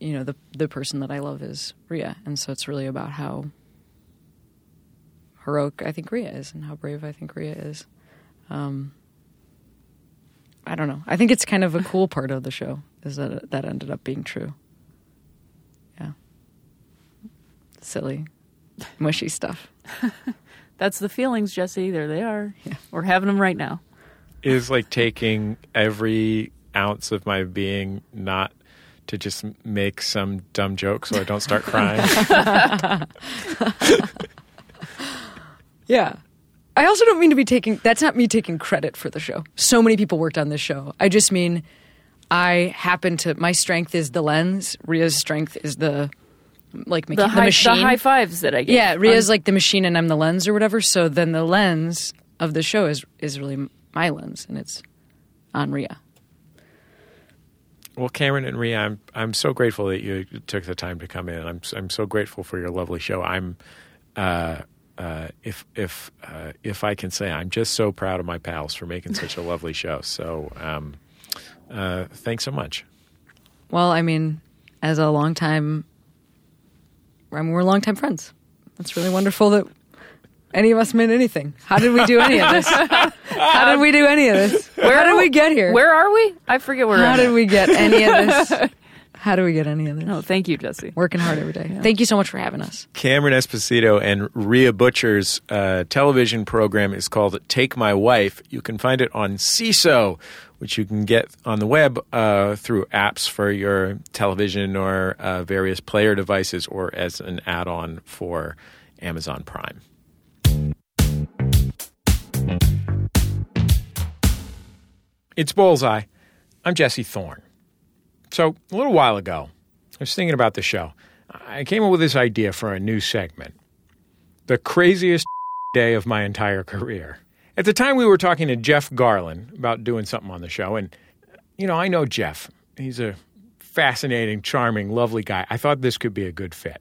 you know, the the person that I love is Rhea, and so it's really about how heroic I think Rhea is and how brave I think Rhea is. Um, I don't know. I think it's kind of a [laughs] cool part of the show is that that ended up being true. Yeah, silly, mushy stuff. [laughs] That's the feelings, Jesse. There they are. Yeah. We're having them right now. Is like taking every ounce of my being not to just make some dumb joke so I don't start crying. [laughs] [laughs] Yeah. I also don't mean to be taking that's not me taking credit for the show. So many people worked on this show. I just mean I happen to my strength is the lens, Rhea's strength is the like making The the, high, machine. the high fives that I get. yeah, Rhea's like the machine and I'm the lens or whatever. So then the lens of the show is is really my lens and it's on Rhea. Well, Cameron and Rhea, I'm I'm so grateful that you took the time to come in. I'm I'm so grateful for your lovely show. I'm uh, uh, if if uh, if I can say, I'm just so proud of my pals for making such a lovely show. So, um, uh, thanks so much. Well, I mean, as a long time I mean, we're long time friends. That's really wonderful that any of us made anything. How did we do any of this? How did we do any of this? How did we get here? Where are we? I forget where. How I'm did at. we get any of this? [laughs] How do we get any of this? No, thank you, Jesse. Working hard every day. Thank you so much for having us. Cameron Esposito and Rhea Butcher's uh, television program is called Take My Wife. You can find it on Seeso, which you can get on the web uh, through apps for your television or uh, various player devices or as an add on for Amazon Prime. It's Bullseye. I'm Jesse Thorne. So, a little while ago, I was thinking about the show. I came up with this idea for a new segment The craziest [laughs] day of my entire career. At the time, we were talking to Jeff Garlin about doing something on the show. And, you know, I know Jeff. He's a fascinating, charming, lovely guy. I thought this could be a good fit.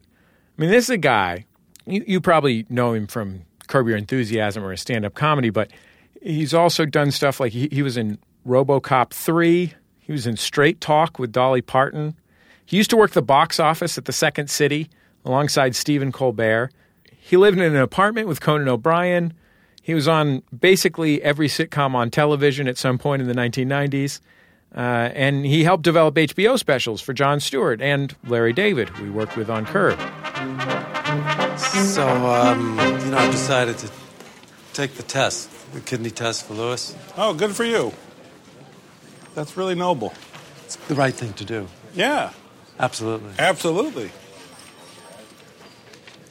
I mean, this is a guy, you, you probably know him from Curb Your Enthusiasm or a stand up comedy, but he's also done stuff like he, he was in Robocop 3, he was in Straight Talk with Dolly Parton. He used to work the box office at the Second City alongside Stephen Colbert. He lived in an apartment with Conan O'Brien. He was on basically every sitcom on television at some point in the 1990s. Uh, and he helped develop HBO specials for Jon Stewart and Larry David, who we worked with on Curb. So, um, you know, I've decided to take the test, the kidney test for Lewis. Oh, good for you. That's really noble. It's the right thing to do. Yeah, Absolutely. absolutely.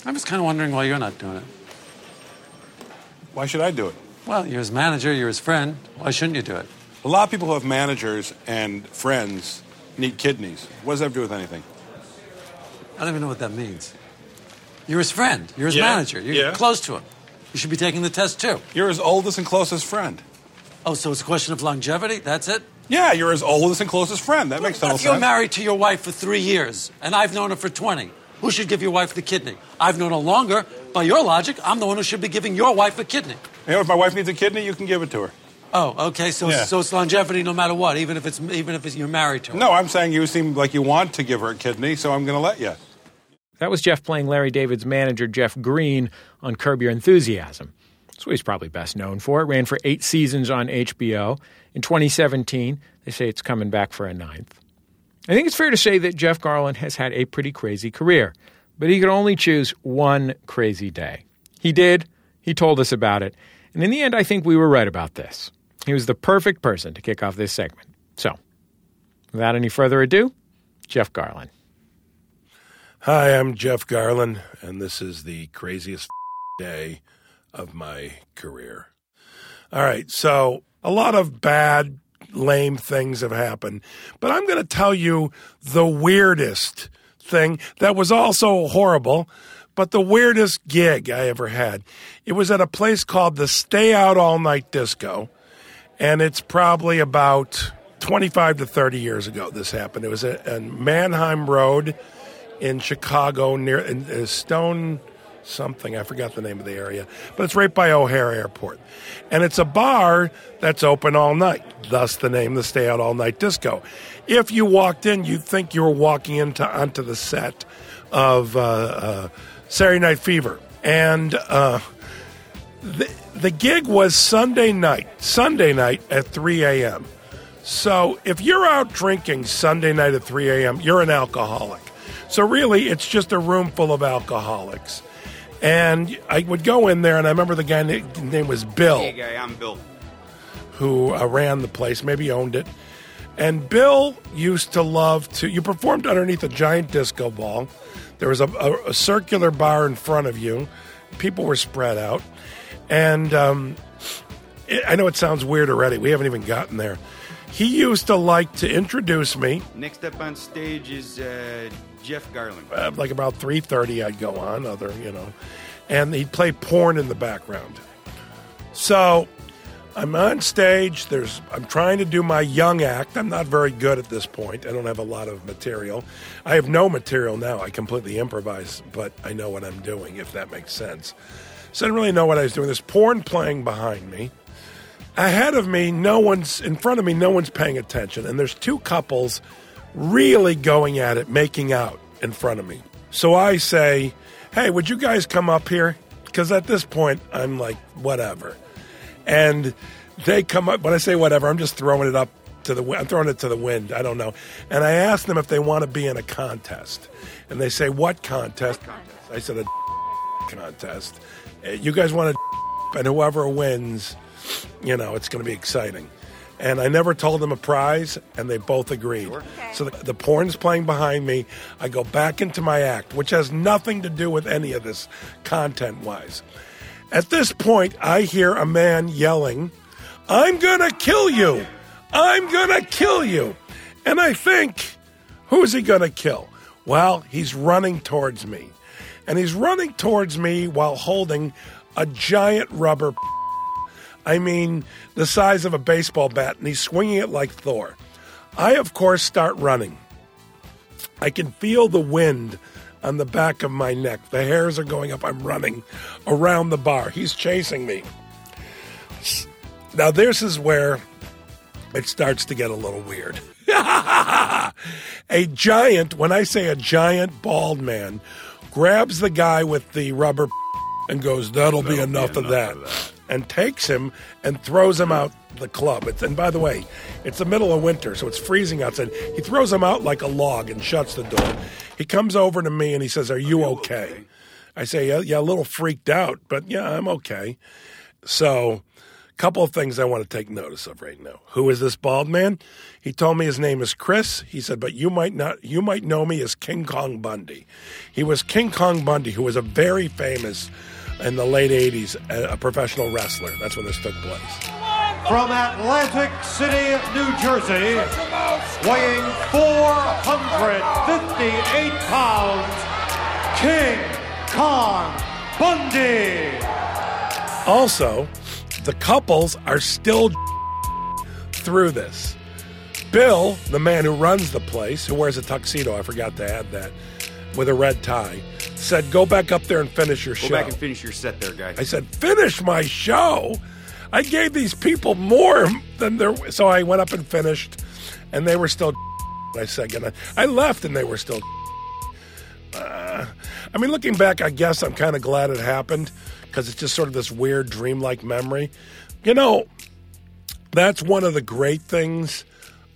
I'm just kind of wondering why you're not doing it. Why should I do it? Well, you're his manager, you're his friend. Why shouldn't you do it? A lot of people who have managers and friends need kidneys. What does that have to do with anything? I don't even know what that means. You're his friend, you're his Yeah, manager, you're yeah. close to him. You should be taking the test too. You're his oldest and closest friend. Oh, so it's a question of longevity? That's it? Yeah, you're his oldest and closest friend. That makes total if you're sense. married to your wife for three years and I've known her for 20? Who should give your wife the kidney? I've known her longer. By your logic, I'm the one who should be giving your wife a kidney. You know, if my wife needs a kidney, you can give it to her. Oh, okay. So, Yeah. so it's longevity no matter what, even if it's even if it's, you're married to her. No, I'm saying you seem like you want to give her a kidney, so I'm going to let you. That was Jeff playing Larry David's manager, Jeff Greene, on Curb Your Enthusiasm. That's what he's probably best known for. It ran for eight seasons on HBO. In 2017, they say it's coming back for a ninth. I think it's fair to say that Jeff Garlin has had a pretty crazy career, but he could only choose one crazy day. He did. He told us about it. And in the end, I think we were right about this. He was the perfect person to kick off this segment. So, without any further ado, Jeff Garlin. Hi, I'm Jeff Garlin, and this is the craziest [laughs] day of my career. All right, so a lot of bad, lame things have happened, but I'm going to tell you the weirdest thing that was also horrible, but the weirdest gig I ever had. It was at a place called the Stay Out All Night Disco, and it's probably about 25 to 30 years ago this happened. It was at, on Mannheim Road in Chicago near in, uh, Stone something. I forgot the name of the area, but it's right by O'Hare Airport. And it's a bar that's open all night, thus the name, the Stay Out All Night Disco. If you walked in, you'd think you were walking into onto the set of uh, uh, Saturday Night Fever. And uh, the, the gig was Sunday night, Sunday night at 3 a.m. So if you're out drinking Sunday night at 3 a.m., you're an alcoholic. So really, it's just a room full of alcoholics. And I would go in there, and I remember the guy na- name was Bill, Hey, guy, I'm Bill. who uh, ran the place, maybe owned it. And Bill used to love to. You performed underneath a giant disco ball. There was a, a, a circular bar in front of you. People were spread out, and um, it, I know it sounds weird already. We haven't even gotten there. He used to like to introduce me Next up on stage is uh, Jeff Garlin. uh, like about 3.30 i'd go on other you know. And he'd play porn in the background. So i'm on stage there's i'm trying to do my young act. I'm not very good at this point. I don't have a lot of material. I have no material now. I completely improvise but i know what i'm doing if that makes sense. So i didn't really know what i was doing. There's porn playing behind me. Ahead of me no one's in front of me no one's paying attention. And there's two couples really going at it making out in front of me. So i say hey would you guys come up here? Because at this point i'm like whatever. And they come up when i say whatever i'm just throwing it up to the wi- i'm throwing it to the wind i don't know. And i ask them if they want to be in a contest. And they say what contest? I said a contest. You guys want to and whoever wins you know it's going to be exciting and I never told them a prize, and they both agreed. So the, the porn's playing behind me. I go back into my act, which has nothing to do with any of this content wise. At this point, I hear a man yelling, I'm gonna kill you! I'm gonna kill you! And I think, who's he gonna kill? Well, he's running towards me. And he's running towards me while holding a giant rubber I mean, the size of a baseball bat, and he's swinging it like Thor. I, of course, start running. I can feel the wind on the back of my neck. The hairs are going up. I'm running around the bar. He's chasing me. Now, this is where it starts to get a little weird. [laughs] a giant, when I say a giant bald man, grabs the guy with the rubber [laughs] and goes, That'll, be, enough, of, that. And takes him and throws him out the club. It's, and by the way, it's the middle of winter, so it's freezing outside. He throws him out like a log and shuts the door. He comes over to me and he says, Are you okay? I say, Yeah, yeah a little freaked out, but yeah, I'm okay. So, a couple of things I want to take notice of right now. Who is this bald man? He told me his name is Chris. He said, but you might not, you might know me as King Kong Bundy. He was King Kong Bundy, who was a very famous in the late '80s, a professional wrestler. That's when this took place. From Atlantic City, New Jersey, weighing 458 pounds, King Kong Bundy. Also, the couples are still through this. Bill, the man who runs the place, who wears a tuxedo, I forgot to add that, with a red tie, said, Go back up there and finish your Go show. Go back and finish your set there, guy. I said, Finish my show? I gave these people more than there. So I went up and finished, and they were still. [laughs] I said, and I, I left, and they were still. [laughs] Uh, I mean, looking back, I guess I'm kind of glad it happened because it's just sort of this weird dreamlike memory. You know, that's one of the great things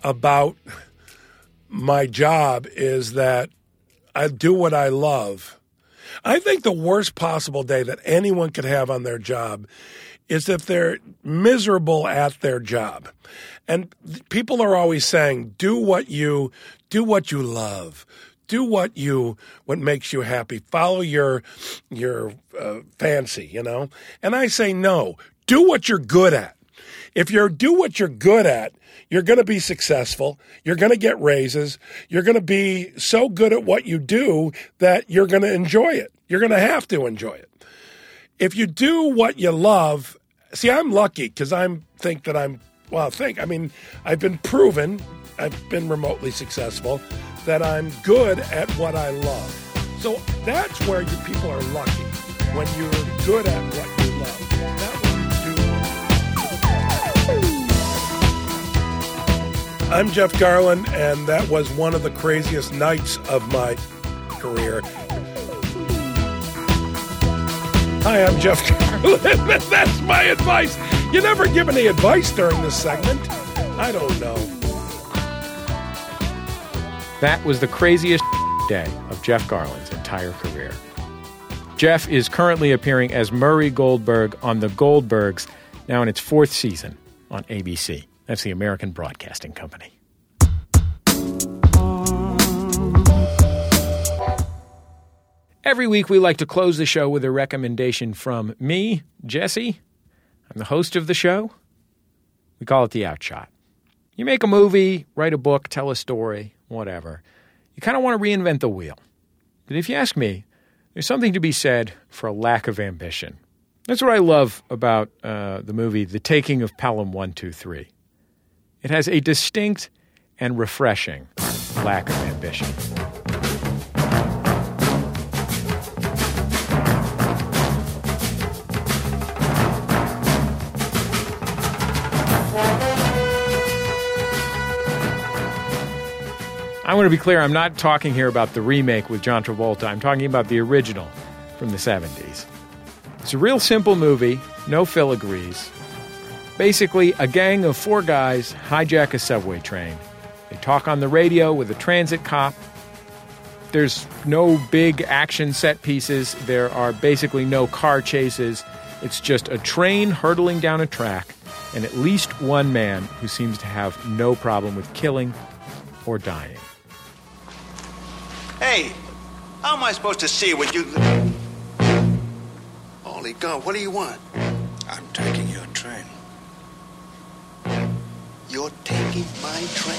about my job is that I do what I love. I think the worst possible day that anyone could have on their job is if they're miserable at their job. And people are always saying, do what you do what you love. Do what you what makes you happy. Follow your your uh, fancy, you know. And I say no. Do what you're good at. If you do what you're good at, you're going to be successful. You're going to get raises. You're going to be so good at what you do that you're going to enjoy it. You're going to have to enjoy it. If you do what you love, see, I'm lucky because I think that I'm, well, think, I mean, I've been proven, I've been remotely successful, that I'm good at what I love. So that's where you people are lucky when you're good at what I'm Jeff Garlin, and that was one of the craziest nights of my career. Hi, I'm Jeff Garlin. [laughs] That's my advice. You never give any advice during this segment. I don't know. That was the craziest [laughs] day of Jeff Garlin's entire career. Jeff is currently appearing as Murray Goldberg on The Goldbergs, now in its fourth season on ABC. That's the American Broadcasting Company. Every week, we like to close the show with a recommendation from me, Jesse. I'm the host of the show. We call it The Outshot. You make a movie, write a book, tell a story, whatever. You kind of want to reinvent the wheel. But if you ask me, there's something to be said for a lack of ambition. That's what I love about uh, the movie The Taking of Pelham 123. It has a distinct and refreshing lack of ambition. I want to be clear, I'm not talking here about the remake with John Travolta. I'm talking about the original from the 70s. It's a real simple movie, no filigrees. Basically, a gang of four guys hijack a subway train. They talk on the radio with a transit cop. There's no big action set pieces. There are basically no car chases. It's just a train hurtling down a track and at least one man who seems to have no problem with killing or dying. Hey, how am I supposed to see what you. Holy God, what do you want? I'm taking your train. You're taking my train?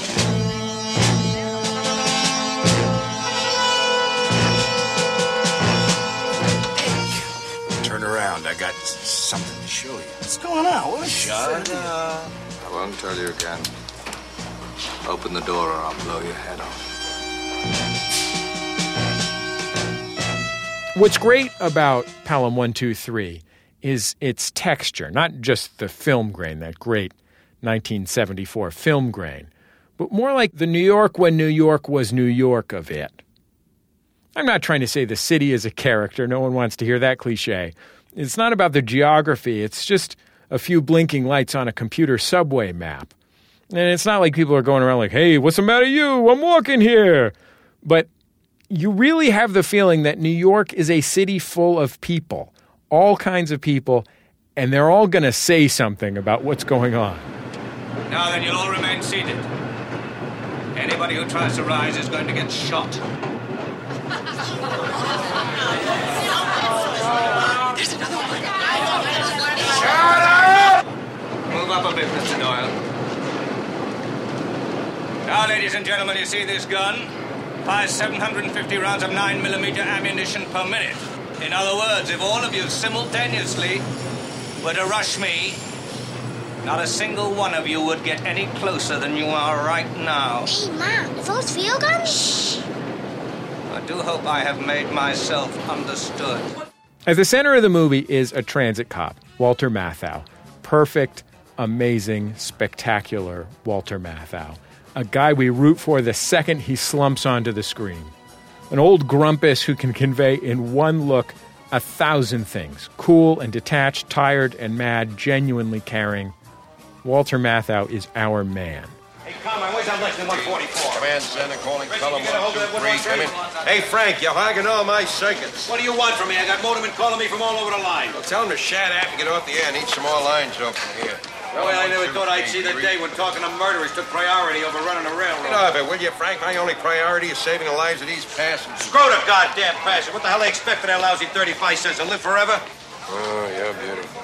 Turn around. I got something to show you. What's going on? What? Shut up. I won't tell you again. Open the door or I'll blow your head off. What's great about Pelham 123 is its texture, not just the film grain, that great 1974 film grain, but more like the New York when New York was New York of it. I'm not trying to say the city is a character, no one wants to hear that cliche. It's not about the geography, it's just a few blinking lights on a computer subway map. And it's not like people are going around like, hey, what's the matter, you? I'm walking here. But you really have the feeling that New York is a city full of people, all kinds of people, and they're all going to say something about what's going on. Now then, you'll all remain seated. Anybody who tries to rise is going to get shot. There's another one. Shut up! Move up a bit, Mr. Doyle. Now, ladies and gentlemen, you see this gun? Fires 750 rounds of 9mm ammunition per minute. In other words, if all of you simultaneously were to rush me, not a single one of you would get any closer than you are right now. Hey, Mom, are those field guns? Shh. I do hope I have made myself understood. At the center of the movie is a transit cop, Walter Matthau. Perfect, amazing, spectacular Walter Matthau. A guy we root for the second he slumps onto the screen. An old grumpus who can convey in one look a thousand things cool and detached, tired and mad, genuinely caring. Walter Matthau is our man. Hey, Carmine, where's that Lexington 144? Command center calling column get a hold of that 123. Come in. Hey, Frank, you're hogging all my circuits. What do you want from me? I got motormen calling me from all over the line. Well, tell him to shut up and get off the air. I need some more lines open here. Well, I never thought I'd see the day when talking to murderers took priority over running a railroad. Get off it, will you, Frank? My only priority is saving the lives of these passengers. Screw the goddamn passion. What the hell they expect for their lousy 35 cents to live forever? Oh, you're beautiful.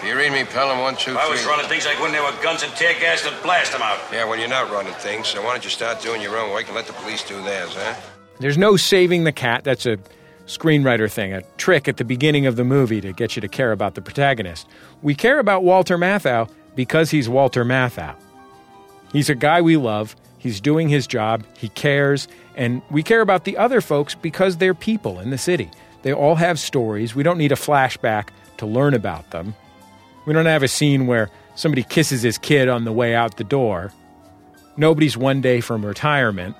Do you read me, Pelham? One, two, If I was running things like when there were guns and tear gas to blast them out. Yeah, well, you're not running things, so why don't you start doing your own work and let the police do theirs, huh? There's no saving the cat. That's a screenwriter thing, a trick at the beginning of the movie to get you to care about the protagonist. We care about Walter Matthau because he's Walter Matthau. He's a guy we love. He's doing his job. He cares. And we care about the other folks because they're people in the city. They all have stories. We don't need a flashback to learn about them. We don't have a scene where somebody kisses his kid on the way out the door. Nobody's one day from retirement.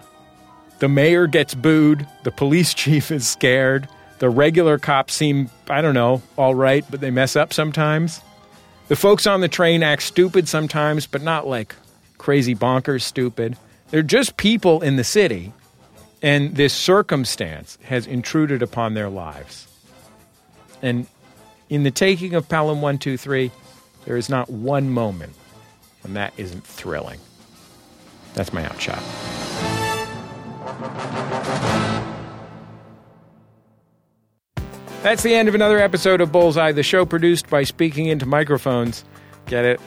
The mayor gets booed. The police [laughs] chief is scared. The regular cops seem, I don't know, all right, but they mess up sometimes. The folks on the train act stupid sometimes, but not like crazy bonkers stupid. They're just people in the city, and this circumstance has intruded upon their lives. And in the taking of Pelham 123, there is not one moment when that isn't thrilling. That's my outshot. That's the end of another episode of Bullseye, the show produced by Speaking Into Microphones. Get it?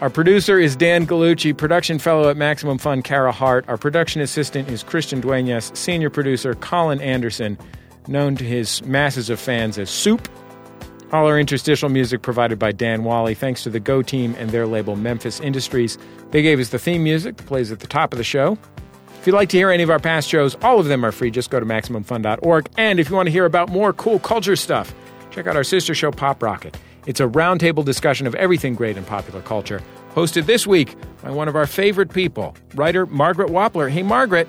Our producer is Dan Galucci, production fellow at Maximum Fun, Kara Hart. Our production assistant is Christian Duenas, senior producer Colin Anderson, known to his masses of fans as Soup. All our interstitial music provided by Dan Wally, thanks to the Go team and their label Memphis Industries. They gave us the theme music that plays at the top of the show. If you'd like to hear any of our past shows, all of them are free. Just go to MaximumFun.org. And if you want to hear about more cool culture stuff, check out our sister show, Pop Rocket. It's a roundtable discussion of everything great in popular culture, hosted this week by one of our favorite people, writer Margaret Wappler. Hey, Margaret,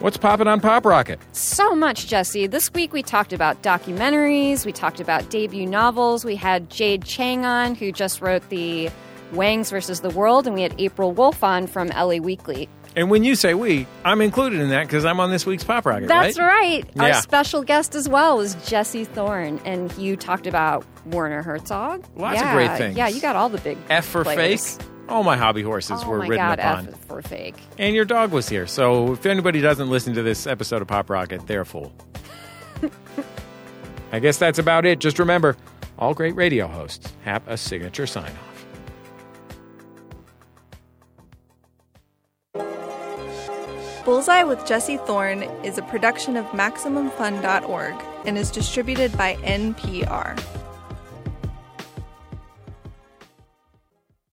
what's popping on Pop Rocket? So much, Jesse. This week we talked about documentaries, we talked about debut novels. We had Jade Chang on, who just wrote the Wangs versus the World, and we had April Wolfe on from LA Weekly. And when you say we, I'm included in that because I'm on this week's Pop Rocket, That's right? right. Our special guest as well was Jesse Thorne, and you talked about Werner Herzog. Lots of yeah, great things. Yeah, you got all the big F for players. fake. All my hobby horses Oh were my ridden God, upon. F for fake. And your dog was here. So if anybody doesn't listen to this episode of Pop Rocket, they're a fool. [laughs] I guess that's about it. Just remember, all great radio hosts have a signature sign off. Bullseye with Jesse Thorne is a production of MaximumFun.org and is distributed by NPR.